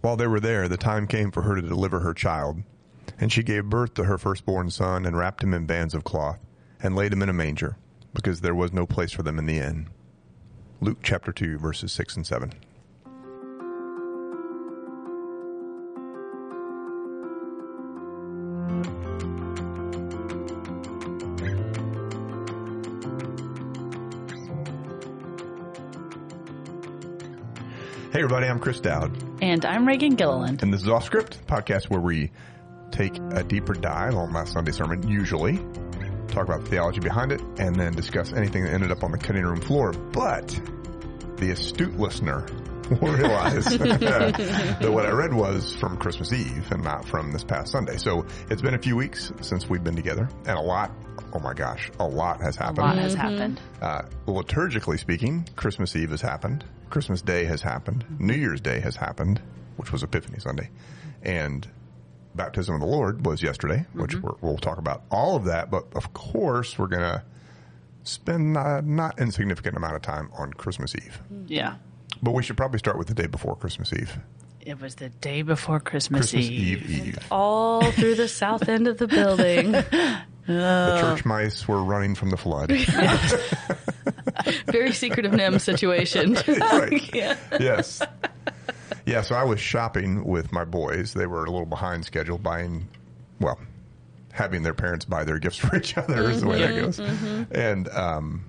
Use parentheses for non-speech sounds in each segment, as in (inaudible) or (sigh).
While they were there, the time came for her to deliver her child. And she gave birth to her firstborn son and wrapped him in bands of cloth and laid him in a manger because there was no place for them in the inn. Luke chapter 2, verses 6 and 7. Everybody, I'm Chris Dowd. And I'm Reagan Gilliland. And this is Off Script, podcast where we take a deeper dive on last Sunday sermon, usually, talk about the theology behind it, and then discuss anything that ended up on the cutting room floor. But the astute listener (laughs) will realize (laughs) that what I read was from Christmas Eve and not from this past Sunday. So it's been a few weeks since we've been together, and a lot, oh my gosh, a lot has happened. A lot has mm-hmm. happened. Uh, liturgically speaking, Christmas Eve has happened. Christmas Day has happened. Mm-hmm. New Year's Day has happened, which was Epiphany Sunday. And Baptism of the Lord was yesterday, which mm-hmm. we will talk about all of that. But of course, we're going to spend a not insignificant amount of time on Christmas Eve. Yeah. But we should probably start with the day before Christmas Eve. It was the day before Christmas, Christmas Eve. Eve Eve. all through the south end of the building. (laughs) The uh. church mice were running from the flood. (laughs) Very secretive NIMH situation. (laughs) Right. (laughs) yeah. yes. Yeah, so I was shopping with my boys. They were a little behind schedule buying, well, having their parents buy their gifts for each other is the way that mm-hmm, goes. Mm-hmm. And um,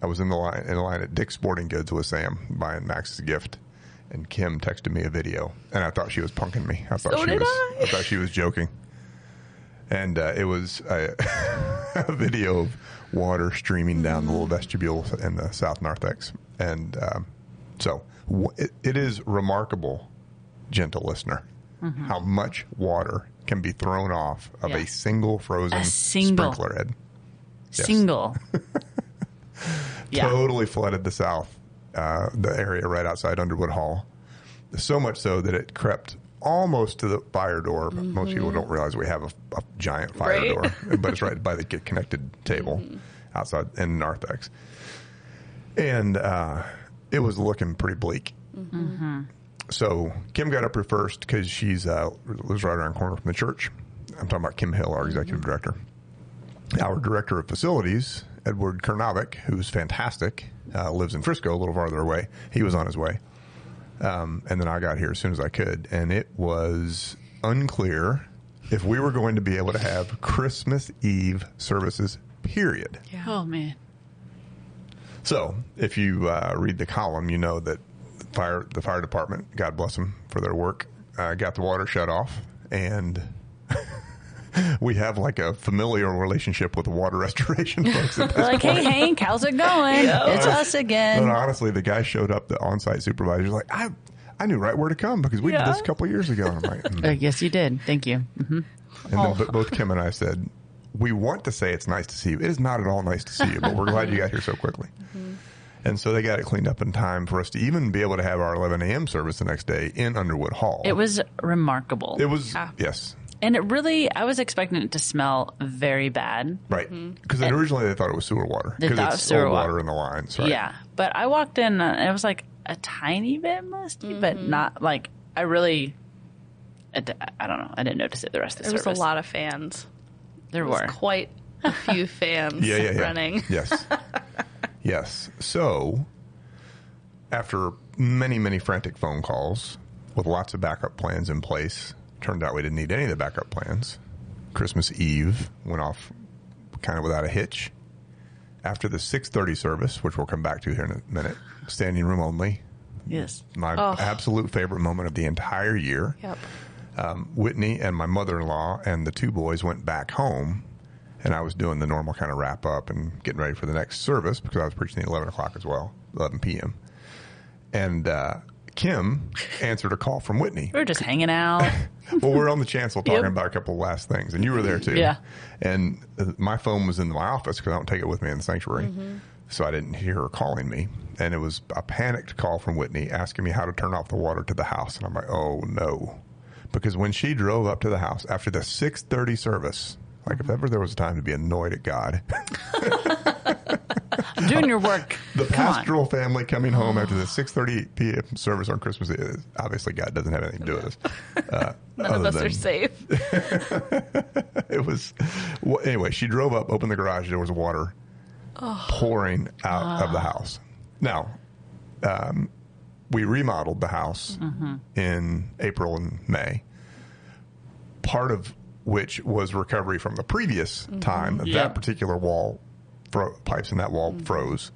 I was in the line in the line at Dick's Sporting Goods with Sam buying Max's gift. And Kim texted me a video, and I thought she was punking me. I thought So she was. I. thought she was joking. And uh, it was a, (laughs) a video of water streaming down the little vestibule in the South Narthex. And um, so w- it, it is remarkable, gentle listener, how much water can be thrown off of Yeah. a single frozen A single. sprinkler head. Yes. Single. (laughs) yeah. Totally flooded the South, uh, the area right outside Underwood Hall. So much so that it crept almost to the fire door. But Most people don't realize we have a, a giant fire Right. door, (laughs) but it's right by the get connected table outside in Narthex. And uh, it was looking pretty bleak. So Kim got up here first because she's uh, lives right around the corner from the church. I'm talking about Kim Hill, our executive director. Our director of facilities, Edward Kernovic, who's fantastic, uh, lives in Frisco, a little farther away. He was on his way. Um, and then I got here as soon as I could, and it was unclear if we were going to be able to have Christmas Eve services, period. Oh, man. So, if you uh, read the column, you know that the fire the fire department, God bless them for their work, uh, got the water shut off, and (laughs) (laughs) we have like a familial relationship with the water (laughs) restoration folks. At this Like, hey, Hank, how's it going? It's us again. no, honestly, the guy showed up, the on-site supervisor's like, I, I knew right where to come because we did this a couple years ago. I'm like, (laughs) mm. Uh, yes, you did. Thank you. hmm and then but both Kim and I said, we want to say it's nice to see you. It is not at all nice to see you, but we're glad you got here so quickly. And so they got it cleaned up in time for us to even be able to have our 11 a.m. service the next day in Underwood Hall. It was remarkable. It was Yeah. yes, and it really, I was expecting it to smell very bad. right. Because originally they thought it was sewer water They because thought it's sewer old water water. in the lines. Right? Yeah. But I walked in uh, and it was like a tiny bit musty, but not like, I really, I don't know. I didn't notice it the rest of the There was a lot of fans. There There was were. quite a (laughs) few fans yeah, yeah, yeah. running. Yes. (laughs) yes. So, after many, many frantic phone calls with lots of backup plans in place, turned out we didn't need any of the backup plans. Christmas Eve went off kind of without a hitch. After the 6:30 service, which we'll come back to here in a minute, standing room only, Yes. my Oh. absolute favorite moment of the entire year. Yep. Whitney and my mother-in-law and the two boys went back home, and I was doing the normal kind of wrap up and getting ready for the next service because I was preaching at eleven o'clock as well, eleven p.m. And uh, Kim answered a call from Whitney. We were just hanging out. (laughs) well, we're on the chancel talking Yep. about a couple of last things, and you were there too. Yeah. And uh, my phone was in my office because I don't take it with me in the sanctuary, so I didn't hear her calling me. And it was a panicked call from Whitney asking me how to turn off the water to the house, and I'm like, oh no, because when she drove up to the house after the six thirty service, like if ever there was a time to be annoyed at God. (laughs) I'm doing your work. (laughs) The Come on. pastoral family coming home after the 6:30 p.m. service on Christmas Eve. Obviously, God doesn't have anything to do with this. (laughs) Uh, None of us than- are safe. (laughs) It was well, anyway. She drove up, opened the garage. There was water pouring out of the house. Now, um, we remodeled the house in April and May. Part of which was recovery from the previous time. Yeah. That particular wall, fro- pipes in that wall froze.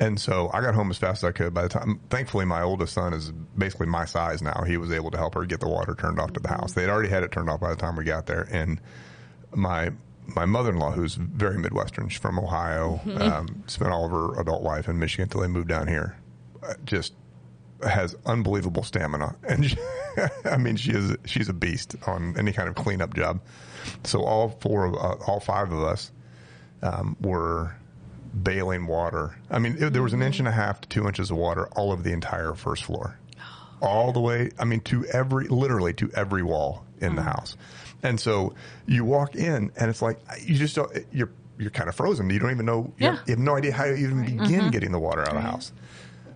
And so I got home as fast as I could. By the time, thankfully, my oldest son is basically my size now. He was able to help her get the water turned off to the house. They'd already had it turned off by the time we got there. And my my mother in law, who's very Midwestern, she's from Ohio, um, spent all of her adult life in Michigan until they moved down here. Uh, just has unbelievable stamina, (laughs) and she, I mean, she is she's a beast on any kind of cleanup job. So all four of uh, all five of us um, were bailing water. I mean, it, there was an inch and a half to two inches of water all over the entire first floor, all the way. I mean, to every literally to every wall in the house. And so you walk in, and it's like you just don't. You're you're kind of frozen. You don't even know. You, have, Yeah. you have no idea how to even begin getting the water out of the house.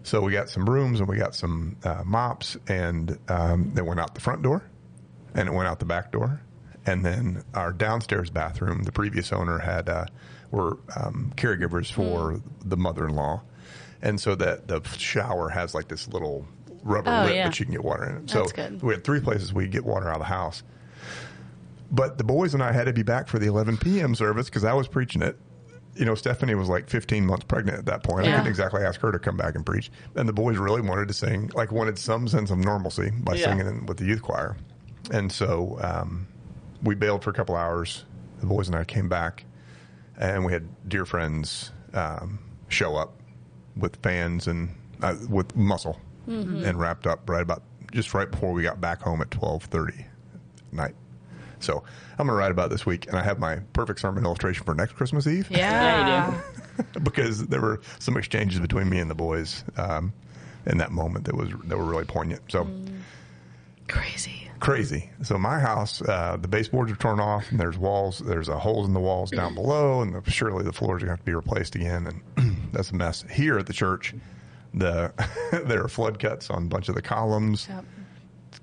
So we got some brooms and we got some uh, mops, and um, they went out the front door, and it went out the back door, and then our downstairs bathroom. The previous owner had uh, were um, caregivers for the mother-in-law, and so that the shower has like this little rubber Oh, lip yeah. that you can get water in. it. So That's good. we had three places we could get water out of the house. But the boys and I had to be back for the 11 p.m. service because I was preaching it. You know, Stephanie was like 15 months pregnant at that point. I Yeah. couldn't exactly ask her to come back and preach. And the boys really wanted to sing, like wanted some sense of normalcy by Yeah. singing with the youth choir. And so um, we bailed for a couple hours. The boys and I came back, and we had dear friends um, show up with fans and uh, with muscle and wrapped up right about just right before we got back home at 12:30 at night. So I'm going to write about this week, and I have my perfect sermon illustration for next Christmas Eve. Yeah, you do. (laughs) because there were some exchanges between me and the boys um, in that moment that was that were really poignant. So Crazy. Crazy. So my house, uh, the baseboards are torn off, and there's walls. There's uh, holes in the walls down below, and the, surely the floors are going to have to be replaced again, and (clears throat) that's a mess. Here at the church, the (laughs) there are flood cuts on a bunch of the columns. Yep.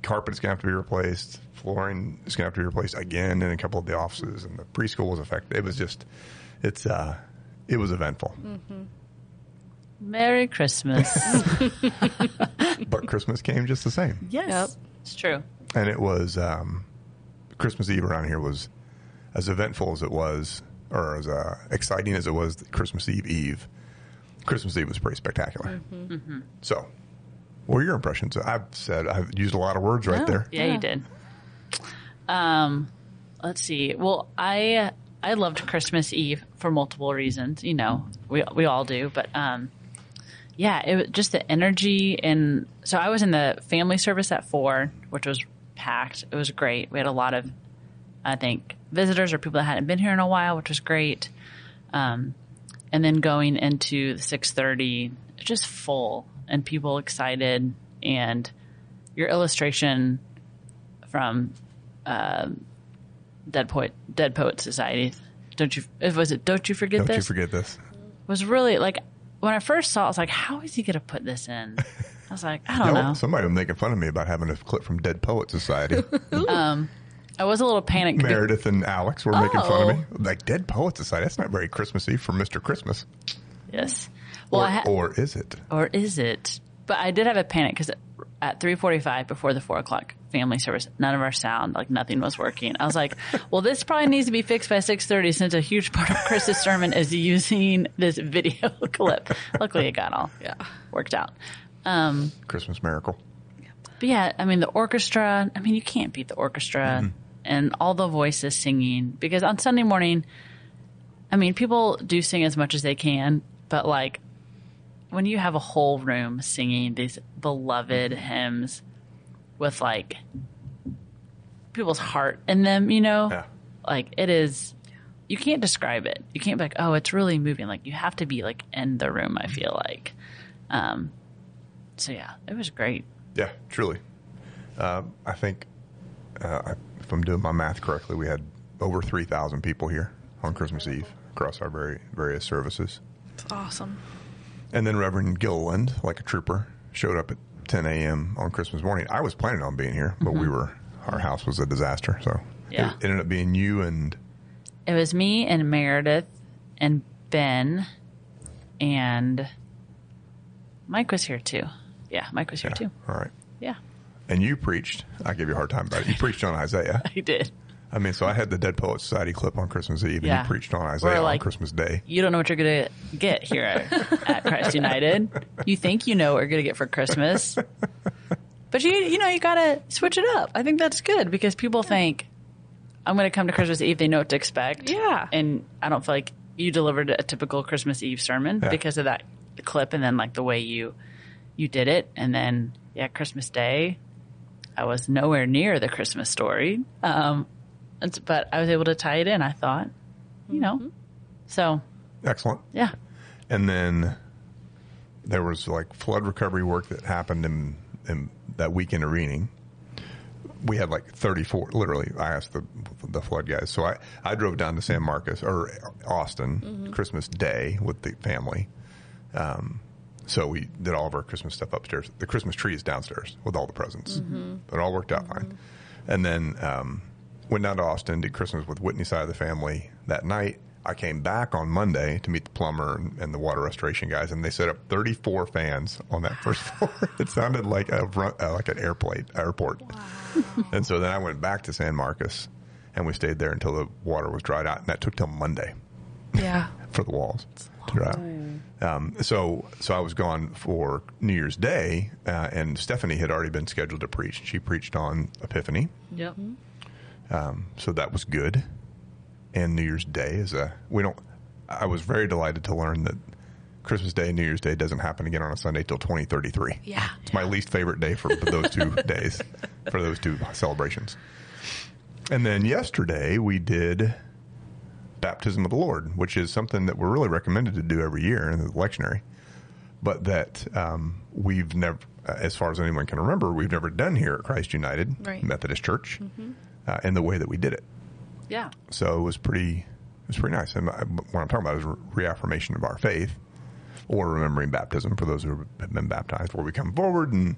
Carpet's going to have to be replaced. Flooring is going to have to be replaced again in a couple of the offices, and the preschool was affected. It was just, it's uh, it was eventful. Merry Christmas. (laughs) but Christmas came just the same. yes, Yep. it's true. And it was um, Christmas Eve around here was as eventful as it was, or as uh, exciting as it was Christmas Eve Eve. Christmas Eve was pretty spectacular. So, what were your impressions? I've said I've used a lot of words right Yeah. there. Yeah, Yeah. you did. Um, let's see. Well, I I loved Christmas Eve for multiple reasons. You know, we we all do, but um, yeah, it was just the energy and so I was in the family service at four, which was packed. It was great. We had a lot of, I think, visitors or people that hadn't been here in a while, which was great. Um, and then going into the six thirty, just full and people excited and your illustration from uh, Dead Poet Dead Poet Society. Don't you? Was it? Don't you forget this? Don't you forget this? Was really like when I first saw. it, I was like, how is he going to put this in? (laughs) I was like, I don't No, know. somebody was making fun of me about having a clip from Dead Poet Society. (laughs) Um, I was a little panicked. be- Meredith and Alex were making fun of me. Oh. Like Dead Poet Society. That's not very Christmassy for Mister Christmas. Yes. Well, Or, I ha- or is it? or is it? But I did have a panic because at three forty-five before the four o'clock family service, none of our sound, like nothing was working. I was like, (laughs) well, this probably needs to be fixed by six thirty since a huge part of Chris's sermon is using this video (laughs) clip. Luckily, it got all Yeah. worked out. Um, Christmas miracle. but yeah, I mean the orchestra. I mean you can't beat the orchestra and all the voices singing because on Sunday morning, I mean people do sing as much as they can, but like when you have a whole room singing these beloved hymns with like people's heart in them, you know, Yeah. like it is. You can't describe it. You can't be like, oh, it's really moving. Like you have to be like in the room. I feel like. Um, so yeah, it was great. Yeah, truly. Um, I think, uh, if I'm doing my math correctly, we had over 3,000 people here on Christmas Eve across our very various services. It's awesome. And then Reverend Gilliland, like a trooper, showed up at 10 a.m. on Christmas morning. I was planning on being here, but we were our house was a disaster, so Yeah. it, it ended up being you and It was me and Meredith and Ben and Mike was here too. Yeah, Mike was here yeah, too. all right. Yeah, And you preached. I give you a hard time about it. You preached on Isaiah. (laughs) I did. I mean, so I had the Dead Poet Society clip on Christmas Eve, and you preached on Isaiah like- on Christmas Day. You don't know what you're going to get here at, at Christ United. You think you know what you're going to get for Christmas. But you you know, you got to switch it up. I think that's good because people think I'm going to come to Christmas Eve, they know what to expect. Yeah. And I don't feel like you delivered a typical Christmas Eve sermon Yeah. because of that clip and then like the way you you did it and then yeah, Christmas Day I was nowhere near the Christmas story. Um but I was able to tie it in, I thought. You know. So, Excellent. yeah. And then there was like flood recovery work that happened in, in that weekend of Reading. We had like 34, literally, I asked the, the flood guys. So I, I drove down to San Marcos or Austin Christmas Day with the family. Um, so we did all of our Christmas stuff upstairs. The Christmas tree is downstairs with all the presents. But it all worked out fine. And then um, went down to Austin, did Christmas with Whitney's side of the family that night. I came back on Monday to meet the plumber and, and the water restoration guys, and they set up 34 fans on that first (laughs) floor. it sounded like a run- uh, like an airplane airport. and so then I went back to San Marcos, and we stayed there until the water was dried out, and that took till Monday Yeah. (laughs) for the walls to dry. Um, so, so I was gone for New Year's Day, uh, and Stephanie had already been scheduled to preach. She preached on Epiphany, Yep. so that was good. And New Year's Day is a we don't. I was very delighted to learn that Christmas Day and New Year's Day doesn't happen again on a Sunday till 2033. Yeah. It's my least favorite day for those two (laughs) days, for those two celebrations. And then yesterday we did baptism of the Lord, which is something that we're really recommended to do every year in the lectionary, but that um, we've never, as far as anyone can remember, we've never done here at Christ United Right. Methodist Church uh, in the way that we did it. Yeah. So it was pretty, it was pretty nice. And what I'm talking about is re- reaffirmation of our faith, or remembering baptism for those who have been baptized, where we come forward and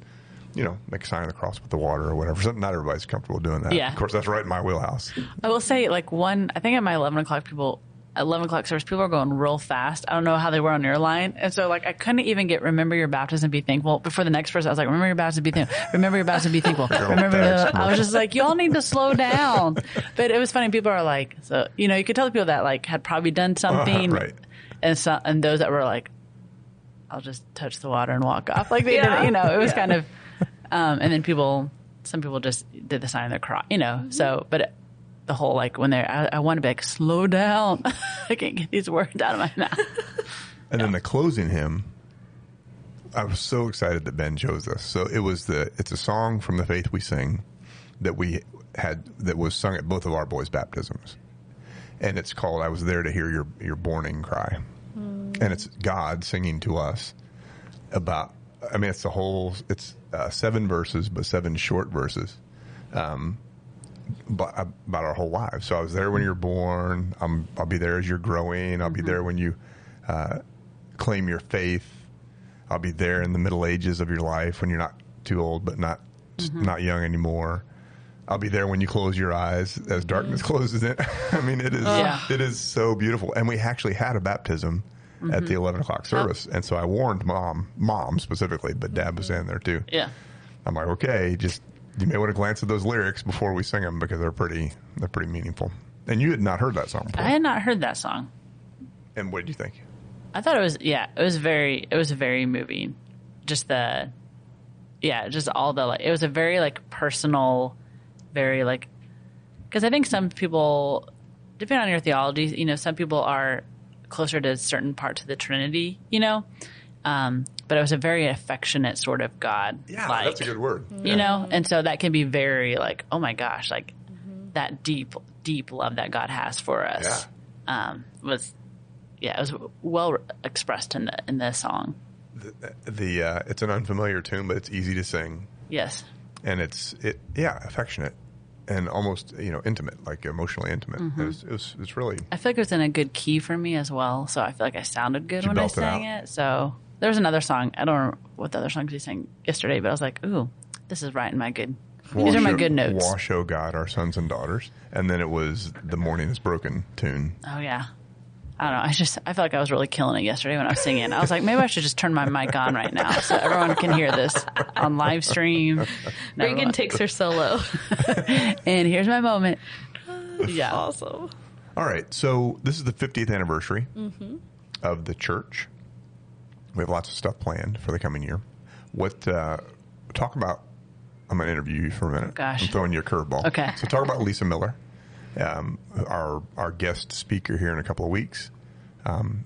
you know make a sign of the cross with the water or whatever. So not everybody's comfortable doing that. Yeah. Of course, that's right in my wheelhouse. I will say, like one, I think at my eleven o'clock people, eleven o'clock service, people are going real fast. I don't know how they were on your line, and so like I couldn't even get remember your baptism, be thankful before the next person. I was like, remember your baptism, be thankful. Remember your baptism, be thankful. Remember. thanks, The, I was just like, y'all need to slow down. But it was funny. People are like, so you know, you could tell the people that like had probably done uh-huh, something, right. and so and those that were like, I'll just touch the water and walk off. Like they Yeah. did, you know, it was kind of, um, and then people, some people just did the sign of the cross, you know. So, but the whole like when they're, I, I want to be like, slow down. (laughs) I can't get these words out of my mouth. (laughs) And then the closing hymn, I was so excited that Ben chose this. So it was the it's a song from the Faith We Sing that we had that was sung at both of our boys' baptisms, and it's called "I Was There to Hear Your Your Borning Cry," and it's God singing to us about. I mean, it's the whole. It's uh, seven verses, but seven short verses. Um, but about our whole lives. So I was there when you're born. I'm, I'll be there as you're growing. I'll be there when you uh, claim your faith. I'll be there in the middle ages of your life when you're not too old, but not not young anymore. I'll be there when you close your eyes as darkness closes in. (laughs) I mean, it is Yeah. it is so beautiful. And we actually had a baptism at the mm-hmm. eleven o'clock service, and so I warned mom, mom specifically, but dad was mm-hmm. in there too. Yeah. I'm like, okay, just you may want to glance at those lyrics before we sing them because they're pretty they're pretty meaningful. And you had not heard that song before. I had not heard that song. and what did you think? I thought it was yeah, it was very it was very moving. Just the yeah, just all the like it was a very like personal, very like because I think some people depending on your theology, you know, some people are closer to certain parts of the Trinity, you know. Um, but it was a very affectionate sort of God. Yeah, like, word. you know and so that can be very like oh my gosh like that deep deep love that god has for us um was yeah it was well expressed in the in the song The uh, it's an unfamiliar tune, but it's easy to sing, yes and it's it yeah affectionate. And almost you know intimate, like emotionally intimate. Mm-hmm. It was, it was it's really I feel like it was in a good key for me as well, so I feel like I sounded good You when I sang out. it. So there was another song. I don't know what the other songs he sang yesterday, but I was like, ooh, this is right in my good. These are my good notes. Wash, oh God, our sons and daughters, and then it was the morning is broken tune. Oh yeah. I don't know. I just I felt like I was really killing it yesterday when I was singing. I was like, maybe I should just turn my mic on right now so everyone can hear this on live stream. (laughs) And Reagan everyone- takes her solo. (laughs) and here's my moment. (sighs) Yeah. awesome. All right, so this is the 50th anniversary Mm-hmm. of the church. We have lots of stuff planned for the coming year. What uh, talk about? I'm going to interview you for a minute. Oh, gosh. I'm throwing you a curveball. Okay. So talk about Lisa Miller, um, our our guest speaker here in a couple of weeks. Um,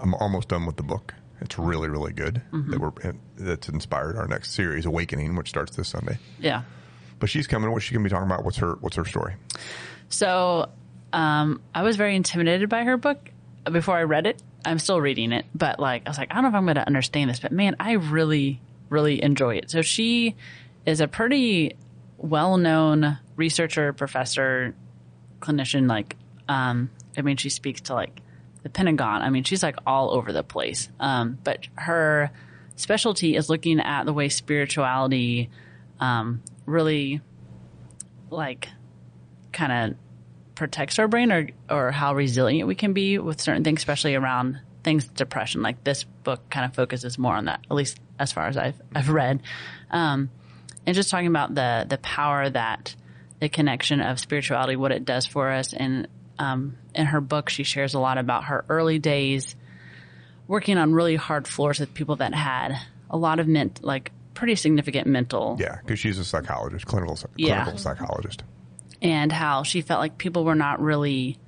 I'm almost done with the book. It's really really good. Mm-hmm. That we're that's inspired our next series, Awakening, which starts this Sunday. Yeah. But she's coming. What's she going to be talking about? What's her What's her story? So um, I was very intimidated by her book before I read it. I'm still reading it, but like I was like, I don't know if I'm going to understand this, but man, I really, really enjoy it. So she is a pretty well-known researcher, professor, clinician. Like, um, I mean, she speaks to like the Pentagon. I mean, she's like all over the place. Um, but her specialty is looking at the way spirituality um, really like kind of protects our brain or or how resilient we can be with certain things, especially around things depression. Like this book kind of focuses more on that, at least as far as I've I've read, um, and just talking about the the power that the connection of spirituality, what it does for us, and um, in her book she shares a lot about her early days working on really hard floors with people that had a lot of ment like pretty significant mental Yeah, because she's a psychologist, clinical psy- Yeah. clinical psychologist. and how she felt like people were not really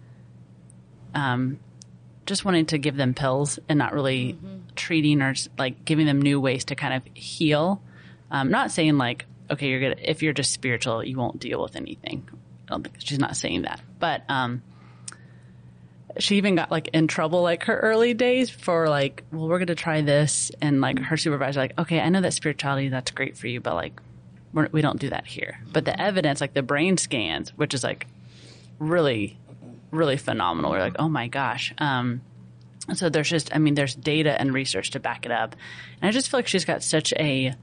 um, just wanting to give them pills and not really treating or like giving them new ways to kind of heal. Um, not saying like, okay, you're good. If you're just spiritual, you won't deal with anything. I don't think she's not saying that, but um, she even got like in trouble like her early days for like, well, we're to try this, and like her supervisor, like, okay, I know that spirituality that's great for you, but like, we're, we don't do that here. But the evidence, like the brain scans, which is like really, really phenomenal. We're like, oh my gosh. Um, so there's just, I mean, there's data and research to back it up, and I just feel like she's got such a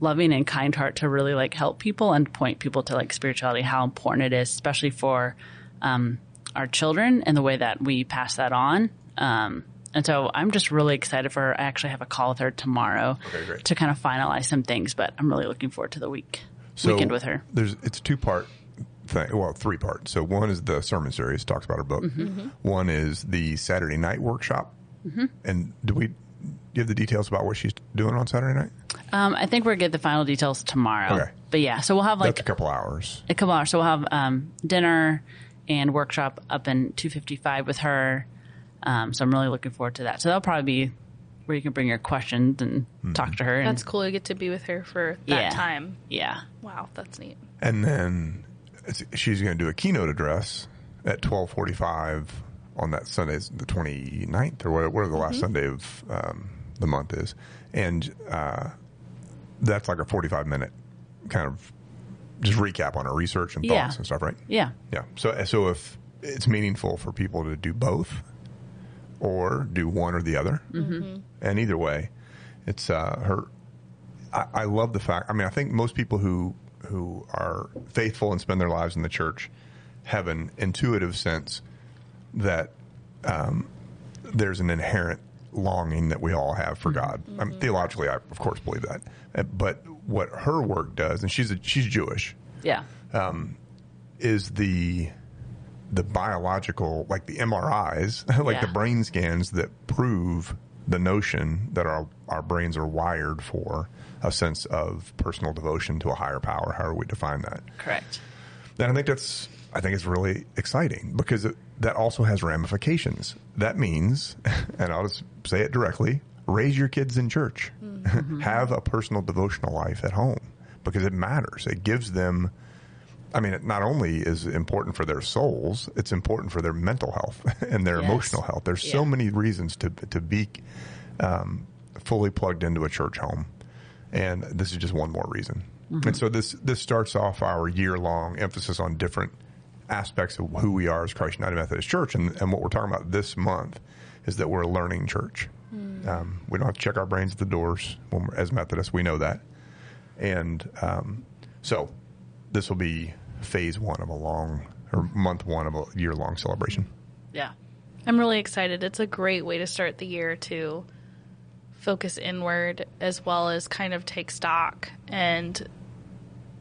loving and kind heart to really like help people and point people to like spirituality, how important it is, especially for um, our children and the way that we pass that on. Um, and so I'm just really excited for her. I actually have a call with her tomorrow Okay, to kind of finalize some things, but I'm really looking forward to the week weekend with her. There's it's two part thing. Well, three parts. So one is the sermon series, talks about her book. Mm-hmm. One is the Saturday night workshop. And do we give the details about what she's doing on Saturday night? Um, I think we're gonna get the final details tomorrow. Okay. But yeah, so we'll have like That's a couple hours. a couple hours. So we'll have um, dinner and workshop up in 255 with her. Um, so I'm really looking forward to that. So that'll probably be where you can bring your questions and talk to her. And, That's cool You get to be with her for that Yeah. time. yeah. Wow, that's neat. And then she's going to do a keynote address at 1245 on that Sunday, the 29th or whatever, whatever the Mm-hmm. last Sunday of um, the month is. And uh, that's like a 45 minute kind of just recap on our research and Yeah. thoughts and stuff, right? Yeah. Yeah. So, so if it's meaningful for people to do both or do one or the other, mm-hmm. and either way, it's uh, her. I, I love the fact. I mean, I think most people who who are faithful and spend their lives in the church have an intuitive sense that um, there's an inherent longing that we all have for mm-hmm. God. I mean, mm-hmm. theologically, I of course believe that. Uh, But what her work does, and she's a, she's Jewish, Yeah. Um, is the the biological, like the MRIs, (laughs) like the brain scans that prove the notion that our our brains are wired for a sense of personal devotion to a higher power. However we define that. Correct. And I think that's I think it's really exciting because it, that also has ramifications. That means, (laughs) and I'll just say it directly: raise your kids in church, (laughs) have a personal devotional life at home because it matters. It gives them. I mean, it not only is important for their souls, it's important for their mental health (laughs) and their Yes. emotional health. There's so many reasons to to be um, fully plugged into a church home, and this is just one more reason. And so this this starts off our year long emphasis on different aspects of who we are as Christ United Methodist Church, and, and what we're talking about this month is that we're a learning church. Um, we don't have to check our brains at the doors when we're, as Methodists. We know that, and um, so this will be phase one of a long or month one of a year long celebration. Yeah. I'm really excited. It's a great way to start the year to focus inward as well as kind of take stock and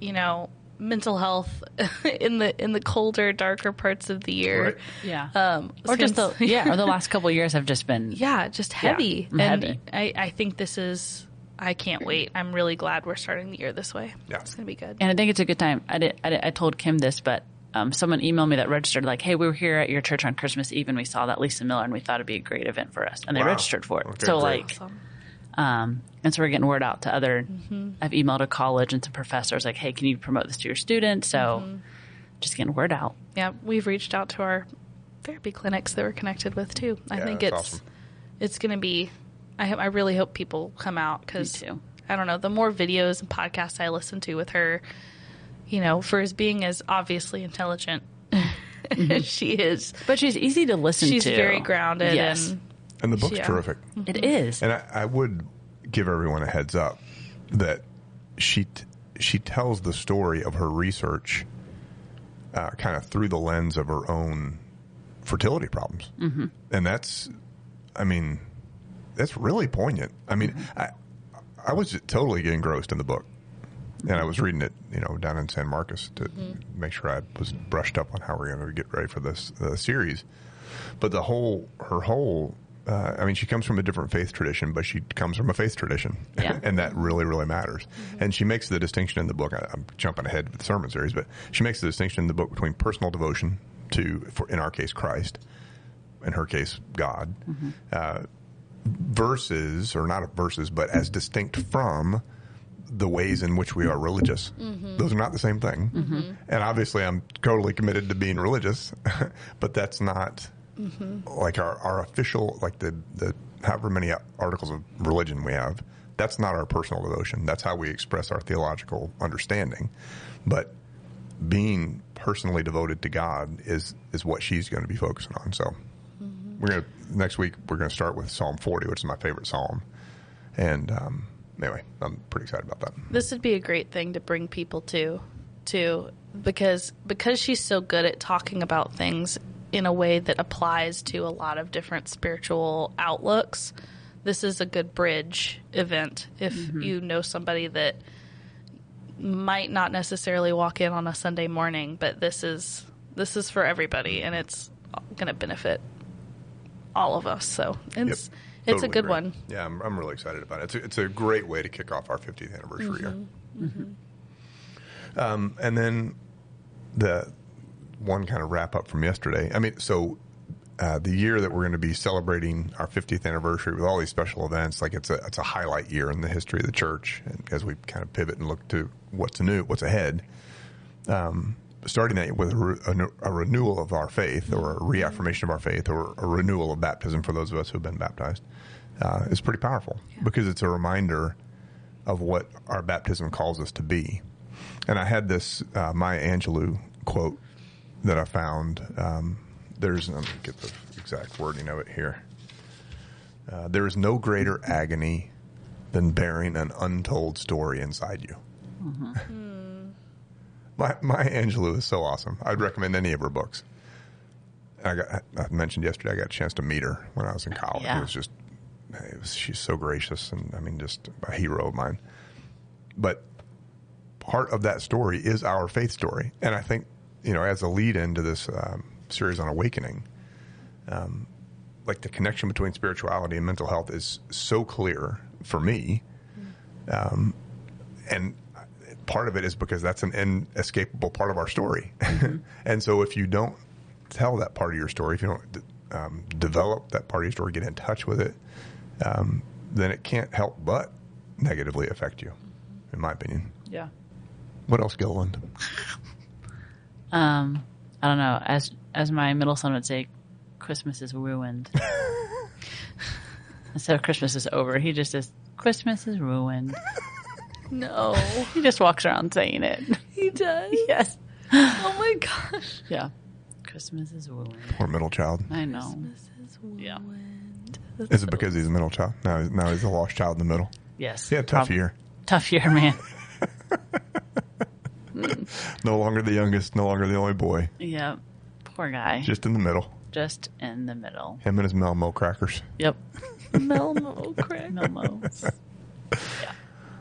you know mental health (laughs) in the in the colder darker parts of the year Right. Yeah. um or just the yeah, or the (laughs) last couple of years have just been yeah just heavy mm, and heavy. I, I think this is i can't wait i'm really glad we're starting the year this way Yeah. it's gonna be good And I think it's a good time. I did, I, did, I told Kim this, but um, someone emailed me that registered like, "Hey, we were here at your church on Christmas Eve, and we saw that Lisa Miller, and we thought it'd be a great event for us." And they Wow. registered for it. Okay, so great. like, Awesome. Um, and so we're getting word out to other. Mm-hmm. I've emailed a college and some professors like, "Hey, can you promote this to your students?" So mm-hmm. just getting word out. yeah we've reached out to our therapy clinics that we're connected with too i Yeah, think it's awesome. it's gonna be I, I really hope people come out because I don't know the more videos and podcasts I listen to with her, you know, for as being as obviously intelligent as (laughs) mm-hmm. she is, But she's easy to listen she's to. She's very grounded Yes, and And the book's Yeah. terrific. it is. And I, I would give everyone a heads up that she t- she tells the story of her research uh, kind of through the lens of her own fertility problems, mm-hmm. and that's, I mean, that's really poignant. I mean, I I was totally engrossed in the book, and I was reading it, you know, down in San Marcos to make sure I was brushed up on how we're going to get ready for this uh, series. But the whole, her whole, uh, I mean, she comes from a different faith tradition, but she comes from a faith tradition, Yeah. (laughs) and that really, really matters. And she makes the distinction in the book. I, I'm jumping ahead with the sermon series, but she makes the distinction in the book between personal devotion to, for, in our case, Christ, in her case, God, uh, versus, or not versus, but as distinct from the ways in which we are religious. Those are not the same thing. And obviously, I'm totally committed to being religious, (laughs) but that's not like our, our official, like the, the however many articles of religion we have. That's not our personal devotion. That's how we express our theological understanding. But being personally devoted to God is is what she's going to be focusing on. So we're going to next week we're going to start with Psalm 40, which is my favorite psalm. And um, anyway, I'm pretty excited about that. this would be a great thing to bring people to to because because she's so good at talking about things in a way that applies to a lot of different spiritual outlooks this is a good bridge event if mm-hmm. you know somebody that might not necessarily walk in on a Sunday morning but this is this is for everybody and it's going to benefit all of us so it's Yep. it's Totally a good agree. one Yeah, I'm, I'm really excited about it. It's a, it's a great way to kick off our 50th anniversary mm-hmm. year. Mm-hmm. Um, and then the one kind of wrap up from yesterday. I mean, so uh, the year that we're going to be celebrating our 50th anniversary with all these special events, like it's a it's a highlight year in the history of the church. And as we kind of pivot and look to what's new, what's ahead, um, starting that with a, re- a, a renewal of our faith, or a reaffirmation of our faith, or a renewal of baptism for those of us who have been baptized, uh, is pretty powerful because it's a reminder of what our baptism calls us to be. And I had this uh, Maya Angelou quote that I found. Um, there's, let me get the exact wording of it here. Uh, there is no greater agony than bearing an untold story inside you. My, Maya Angelou is so awesome. I'd recommend any of her books. I got, I mentioned yesterday, I got a chance to meet her when I was in college. Yeah. It was just, it was, she's so gracious and I mean, just a hero of mine. But part of that story is our faith story. And I think, you know, as a lead into this um, series on awakening, um, like the connection between spirituality and mental health is so clear for me. Um, and part of it is because that's an inescapable part of our story. (laughs) and so if you don't tell that part of your story, if you don't um, develop that part of your story, get in touch with it, um, then it can't help but negatively affect you, in my opinion. Yeah. What else, Gilliland? (laughs) Um, I don't know. As as my middle son would say, Christmas is ruined. (laughs) (laughs) Instead of Christmas is over, he just says Christmas is ruined. (laughs) No, He just walks around saying it. he does. yes. Oh my gosh. Yeah. Christmas is ruined. Poor middle child. I know. Mrs. Yeah. Wind. That's Is it because he's a middle child? Now, he's- now he's a lost child in the middle. Yes. Yeah, tough Prob- year. Tough year, man. No longer the youngest, no longer the only boy. yeah. Poor guy. Just, Just in the middle. Just in the middle. Him and his Melmo crackers. Yep. Melmo crack. No mo.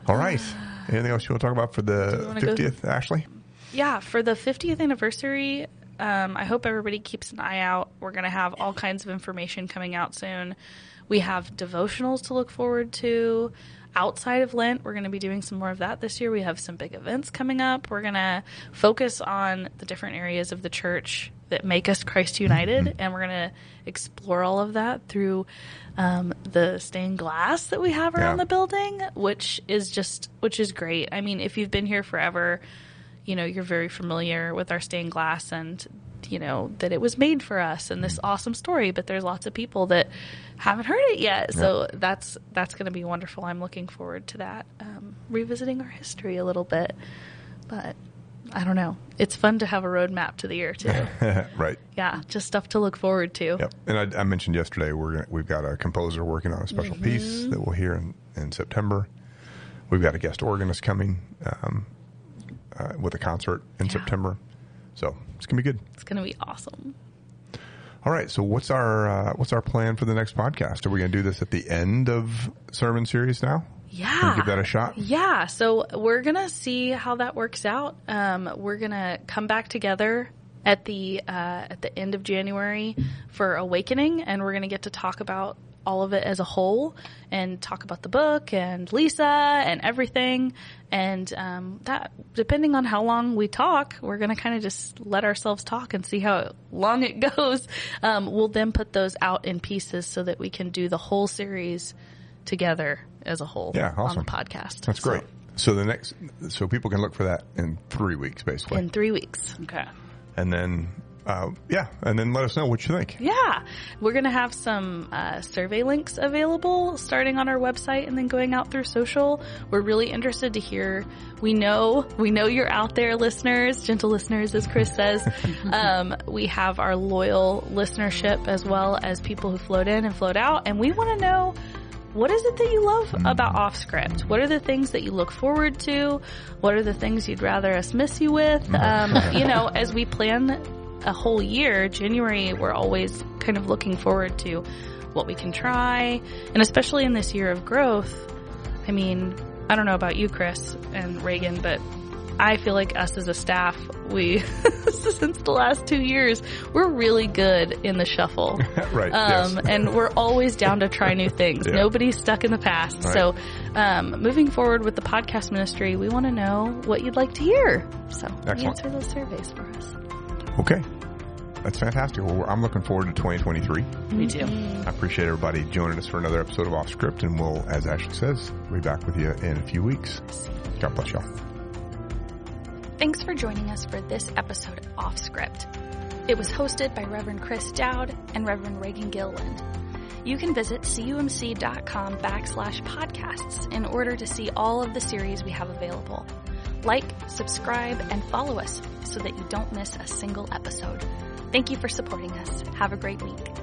All right. Anything else you want to talk about for the wanna go- 50th, Ashley? Yeah, for the 50th anniversary, um, I hope everybody keeps an eye out. We're going to have all kinds of information coming out soon. We have devotionals to look forward to. Outside of Lent, we're going to be doing some more of that this year. We have some big events coming up. We're going to focus on the different areas of the church that make us Christ United, and we're going to explore all of that through um, the stained glass that we have around Yeah. the building, which is just which is great. I mean, if you've been here forever, you know you're very familiar with our stained glass and you know that it was made for us and this awesome story but there's lots of people that haven't heard it yet so that's that's going to be wonderful i'm looking forward to that um, revisiting our history a little bit but i don't know it's fun to have a roadmap to the year too (laughs) right. yeah just stuff to look forward to Yep. And I, I mentioned yesterday we're gonna, we've got a composer working on a special Mm-hmm. piece that we'll hear in, in September. We've got a guest organist coming um, uh, with a concert in September. So it's gonna be good. it's going to be awesome All right. So what's our uh, what's our plan for the next podcast? Are we gonna do this at the end of sermon series now? yeah give that a shot? Yeah, so we're gonna see how that works out. Um, we're gonna come back together at the uh, at the end of January for Awakening, and we're gonna get to talk about all of it as a whole and talk about the book and Lisa and everything. And um, that, depending on how long we talk, we're gonna kind of just let ourselves talk and see how long it (laughs) goes. Um, we'll then put those out in pieces so that we can do the whole series together as a whole Yeah, awesome. on the podcast. That's So, great. So the next, so people can look for that in three weeks, basically, in three weeks. Okay. and then uh, yeah, and then let us know what you think. Yeah, we're going to have some uh, survey links available starting on our website and then going out through social. We're really interested to hear. We know, we know you're out there, listeners, gentle listeners, as Chris says. (laughs) um, we have our loyal listenership as well as people who float in and float out, and we want to know. What is it that you love about off script? What are the things that you look forward to? What are the things you'd rather us miss you with? Um, (laughs) you know, as we plan a whole year, January, we're always kind of looking forward to what we can try. And especially in this year of growth, I mean, I don't know about you, Chris and Reagan, but I feel like us as a staff, we, (laughs) since the last two years, we're really good in the shuffle. (laughs) right. Um, yes. and we're always down to try new things. (laughs) Yeah. Nobody's stuck in the past. Right. So, um, moving forward with the podcast ministry, we want to know what you'd like to hear. So, Excellent. answer those surveys for us. Okay. That's fantastic. Well, I'm looking forward to 2023. Me too. I appreciate everybody joining us for another episode of Off Script, and we'll, as Ashley says, be back with you in a few weeks. God bless y'all. Thanks for joining us for this episode of Off Script. It was hosted by Reverend Chris Dowd and Reverend Reagan Gilliland. You can visit cumc.com backslash podcasts in order to see all of the series we have available. Like, subscribe, and follow us so that you don't miss a single episode. Thank you for supporting us. Have a great week.